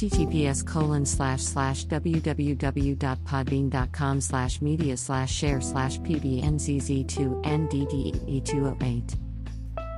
https colon slash slash www.podbean.com slash media slash share slash pbnzz2nddE208.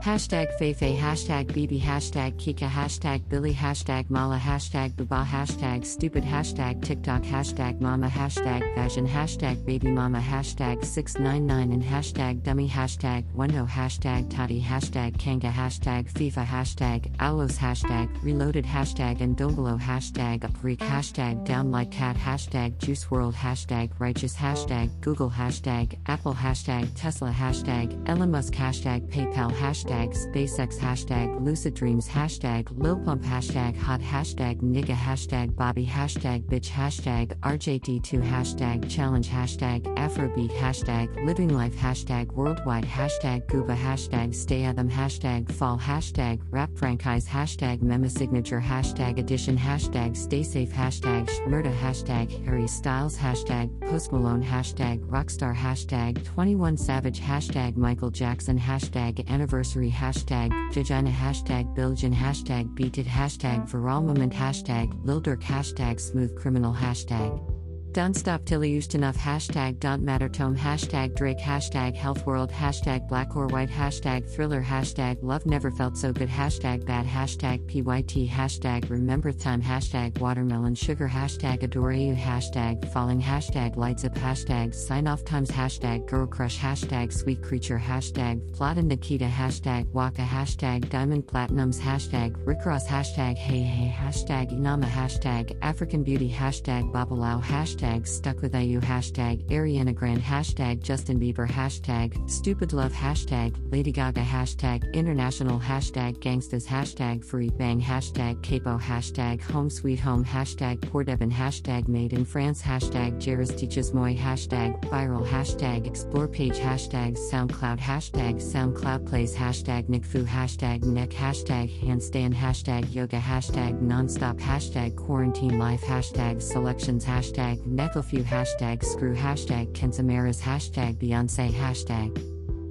Hashtag Feifei, hashtag Bibi, hashtag Kika, hashtag Billy, hashtag Mala, hashtag Baba, hashtag Stupid, hashtag TikTok, hashtag Mama, hashtag Fashion, hashtag Baby Mama, hashtag 699 and hashtag Dummy, hashtag Wendo, hashtag Tati, hashtag Kanga, hashtag FIFA, hashtag Alos, hashtag Reloaded, hashtag and Dongolo, hashtag Upreek, hashtag Down Like Cat, hashtag Juice WRLD, hashtag Righteous, hashtag Google, hashtag Apple, hashtag Tesla, hashtag Elon Musk, hashtag PayPal, hashtag SpaceX, hashtag Lucid Dreams, hashtag Lil Pump, hashtag Hot, hashtag Nigga, hashtag Bobby, hashtag Bitch, hashtag RJD2, hashtag Challenge, hashtag Afrobeat, hashtag Living Life, hashtag Worldwide, hashtag Gooba, hashtag Stay Adam, hashtag Fall, hashtag Rap Franchise, hashtag Mema Signature, hashtag Edition, hashtag Stay Safe, hashtag Shmurda, hashtag Harry Styles, hashtag Post Malone, hashtag Rockstar, hashtag 21 Savage, hashtag Michael Jackson, hashtag Anniversary, hashtag Vagina, hashtag Billion, hashtag Beated, hashtag Viral Moment, hashtag Lil Durk hashtag Smooth Criminal, hashtag don't stop till you used enough. Hashtag don't matter tome. Hashtag Drake. Hashtag health world. Hashtag black or white. Hashtag thriller. Hashtag love never felt so good. Hashtag bad. Hashtag PYT. Hashtag remember time. Hashtag watermelon sugar. Hashtag adore you. Hashtag falling. Hashtag lights up. Hashtag sign off times. Hashtag girl crush. Hashtag sweet creature. Hashtag Flata Nikita. Hashtag Waka. Hashtag diamond platinums. Hashtag Rick Ross. Hashtag hey hey. Hashtag Inama. Hashtag African beauty. Hashtag Babalao. Hashtag hashtag stuck with IU hashtag Ariana Grande hashtag Justin Bieber hashtag stupid love hashtag Lady Gaga hashtag international hashtag gangstas hashtag free bang hashtag capo hashtag home sweet home hashtag poor Devin hashtag made in France hashtag Jairus teaches moi hashtag viral hashtag explore page hashtag SoundCloud hashtag SoundCloud plays hashtag NickFu hashtag neck hashtag handstand hashtag yoga hashtag nonstop hashtag quarantine life hashtag selections hashtag Necklefew hashtag screw hashtag Kensamaras hashtag Beyonce hashtag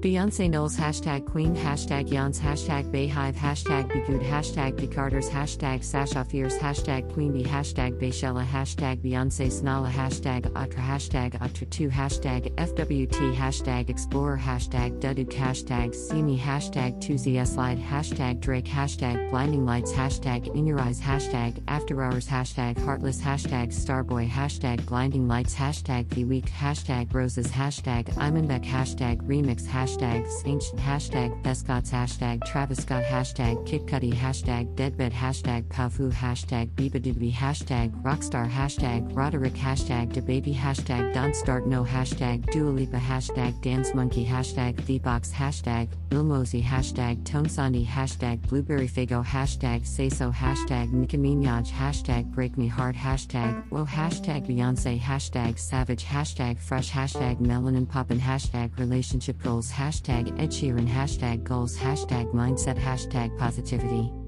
Beyonce Knowles hashtag Queen hashtag Yans hashtag Beyhive hashtag Begood hashtag Becarters hashtag Sasha Fierce hashtag Queen Bee hashtag Bayshella hashtag Beyonce Snala hashtag Atra hashtag Atra2 hashtag FWT hashtag Explorer hashtag Duduk hashtag Me hashtag 2ZS Slide hashtag Drake hashtag Blinding Lights hashtag In Your Eyes hashtag After Hours hashtag Heartless hashtag Starboy hashtag Blinding Lights hashtag The Week hashtag Roses hashtag Imanbek hashtag Remix hashtag hashtags ancient hashtag Bescots hashtag Travis Scott hashtag Kid hashtag Deadbed hashtag Pafu hashtag Bibadoobie hashtag Rockstar hashtag Roderick hashtag DaBaby hashtag Don't Start No hashtag Dua Lipa hashtag Dance Monkey hashtag VBox hashtag Lil hashtag Tone Sandy hashtag Blueberry Fago hashtag Say So hashtag Nicki Minaj hashtag Break Me Heart hashtag Whoa hashtag Beyonce hashtag Savage hashtag Fresh hashtag Melanin Poppin hashtag Relationship Goals hashtag Ed Sheeran. Hashtag Goals. Hashtag Mindset. Hashtag Positivity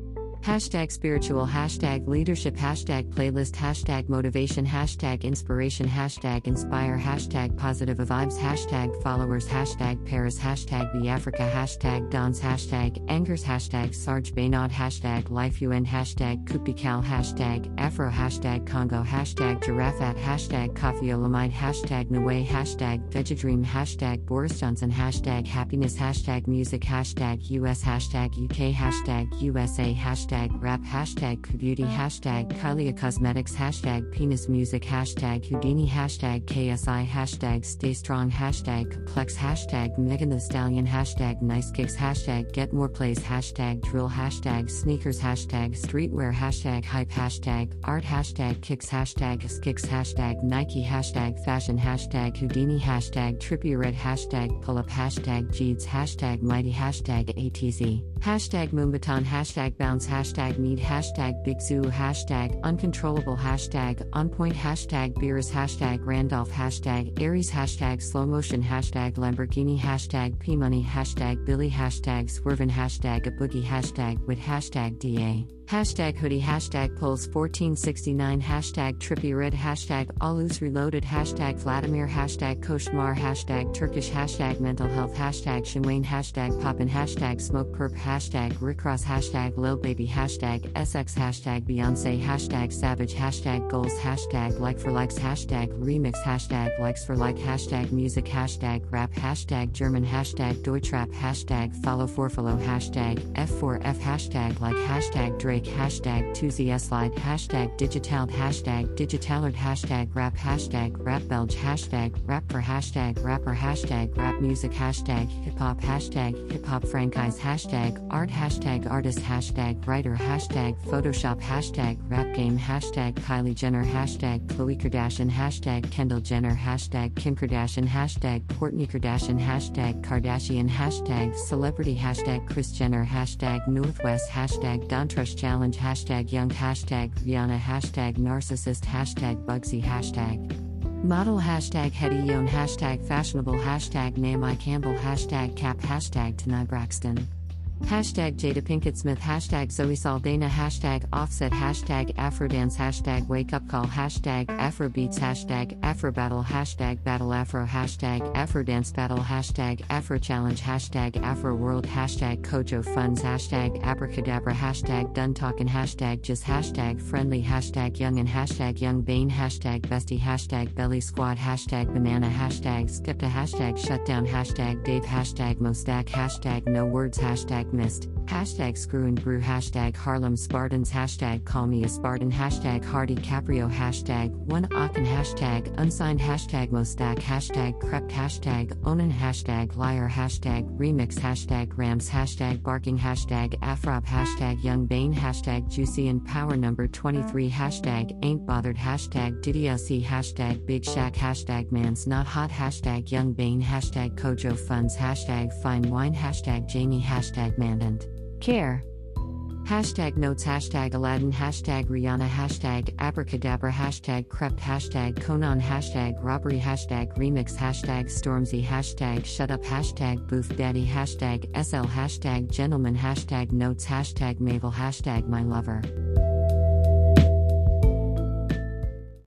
Hashtag spiritual, hashtag leadership, hashtag playlist, hashtag motivation, hashtag inspiration, hashtag inspire, hashtag positive vibes, hashtag followers, hashtag Paris, hashtag the Africa, hashtag Dons, hashtag angers, hashtag Serge Beynaud, hashtag life UN, hashtag Kupikal, hashtag Afro, hashtag Congo, hashtag Giraffat, hashtag Koffi Olomide, hashtag Nue, hashtag Vegedream, hashtag Boris Johnson, hashtag happiness, hashtag music, hashtag US, hashtag UK, hashtag USA, hashtag hashtag rap hashtag beauty hashtag Kylie Cosmetics hashtag penis music hashtag Houdini hashtag KSI hashtag stay strong hashtag complex hashtag Megan Thee Stallion hashtag nice kicks hashtag get more plays hashtag drill hashtag sneakers hashtag streetwear hashtag hype hashtag art hashtag kicks hashtag skicks hashtag Nike hashtag fashion hashtag Houdini hashtag trippy red hashtag pull up hashtag Jeeds hashtag mighty hashtag ATZ hashtag Moombahton hashtag bounce hashtag hashtag need hashtag big zoo hashtag uncontrollable hashtag on point hashtag beers hashtag Randolph hashtag Aries hashtag slow motion hashtag Lamborghini hashtag P money hashtag Billy hashtag swervin hashtag a boogie hashtag with hashtag DA. Hashtag hoodie, hashtag polls 1469, hashtag trippy red, hashtag alus reloaded, hashtag Vladimir, hashtag koshmar, hashtag Turkish, hashtag mental health, hashtag Shinwain, hashtag poppin, hashtag smoke perp, hashtag rickross, hashtag lil baby, hashtag SX, hashtag Beyonce, hashtag savage, hashtag goals, hashtag like for likes, hashtag remix, hashtag likes for like, hashtag music, hashtag rap, hashtag German, hashtag Deutschrap, hashtag follow for follow, hashtag F4F, hashtag like, hashtag Drake hashtag 2ZSlide, hashtag digitaled, hashtag digitalard, hashtag rap, hashtag rap belge, hashtag rap for hashtag rapper, hashtag rap music, hashtag hip hop, hashtag hip hop franchise, hashtag art, hashtag artist, hashtag writer, hashtag Photoshop, hashtag rap game, hashtag Kylie Jenner, hashtag Khloe Kardashian, hashtag Kendall Jenner, hashtag Kim Kardashian, hashtag Kourtney Kardashian, hashtag Kardashian, hashtag celebrity, hashtag Kris Jenner, hashtag Northwest, hashtag Dontrust challenge, hashtag young, hashtag Rihanna, hashtag narcissist, hashtag Bugsy, hashtag model, hashtag Hetty Yon, hashtag fashionable, hashtag Naomi Campbell, hashtag cap, hashtag Tanai Braxton. Hashtag Jada Pinkett Smith, hashtag Zoe Saldana, hashtag Offset, hashtag Afrodance, hashtag Wake Up Call, hashtag Afrobeats, hashtag Afrobattle, hashtag Battle Afro, hashtag Afrodance Battle, hashtag Afro Challenge, hashtag Afro World, hashtag Kojo Funds, hashtag Abracadabra, hashtag Done Talkin', hashtag Just, hashtag Friendly, hashtag Young and hashtag Young Bane, hashtag Bestie, hashtag Belly Squad, hashtag Banana, hashtag Skepta, hashtag Shutdown, hashtag Dave, hashtag Mostack, hashtag No Words, hashtag missed, hashtag screw and brew, hashtag Harlem Spartans, hashtag call me a Spartan, hashtag Hardy Caprio, hashtag one Aachen, hashtag unsigned, hashtag Mostack, hashtag Krept, hashtag Onan, hashtag liar, hashtag remix, hashtag Rams, hashtag barking, hashtag Afrop, hashtag Young Bane, hashtag Juicy and Power number 23, hashtag ain't bothered, hashtag DDLC, hashtag Big Shack, hashtag man's not hot, hashtag Young Bane, hashtag Kojo Funds, hashtag fine wine, hashtag Jamie, Mandant. Care. Hashtag notes, hashtag Aladdin, hashtag Rihanna, hashtag abracadabra, hashtag Krept, hashtag Konan, hashtag robbery, hashtag remix, hashtag Stormzy, hashtag shut up, hashtag booth daddy, hashtag SL, hashtag gentleman, hashtag notes, hashtag Mabel, hashtag my lover.